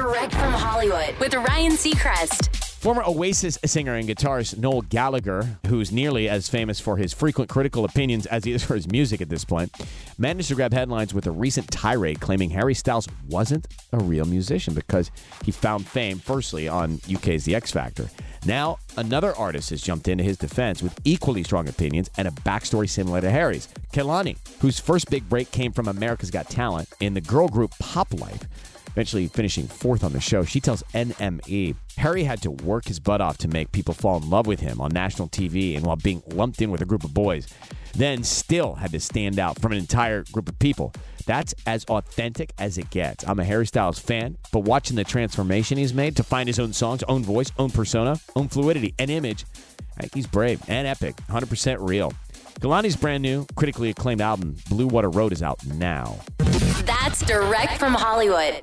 Direct from Hollywood with Ryan Seacrest. Former Oasis singer and guitarist Noel Gallagher, who's nearly as famous for his frequent critical opinions as he is for his music at this point, managed to grab headlines with a recent tirade claiming Harry Styles wasn't a real musician because he found fame, firstly, on UK's The X Factor. Now, another artist has jumped into his defense with equally strong opinions and a backstory similar to Harry's. Kehlani, whose first big break came from America's Got Talent in the girl group PopLyfe eventually finishing fourth on the show. She tells NME Harry had to work his butt off to make people fall in love with him on national TV and while being lumped in with a group of boys, then still had to stand out from an entire group of people. That's as authentic as it gets. I'm a Harry Styles fan, but watching the transformation he's made to find his own songs, own voice, own persona, own fluidity, and image, he's brave and epic, 100% real. Kehlani's brand new, critically acclaimed album, Blue Water Road, is out now. That's direct from Hollywood.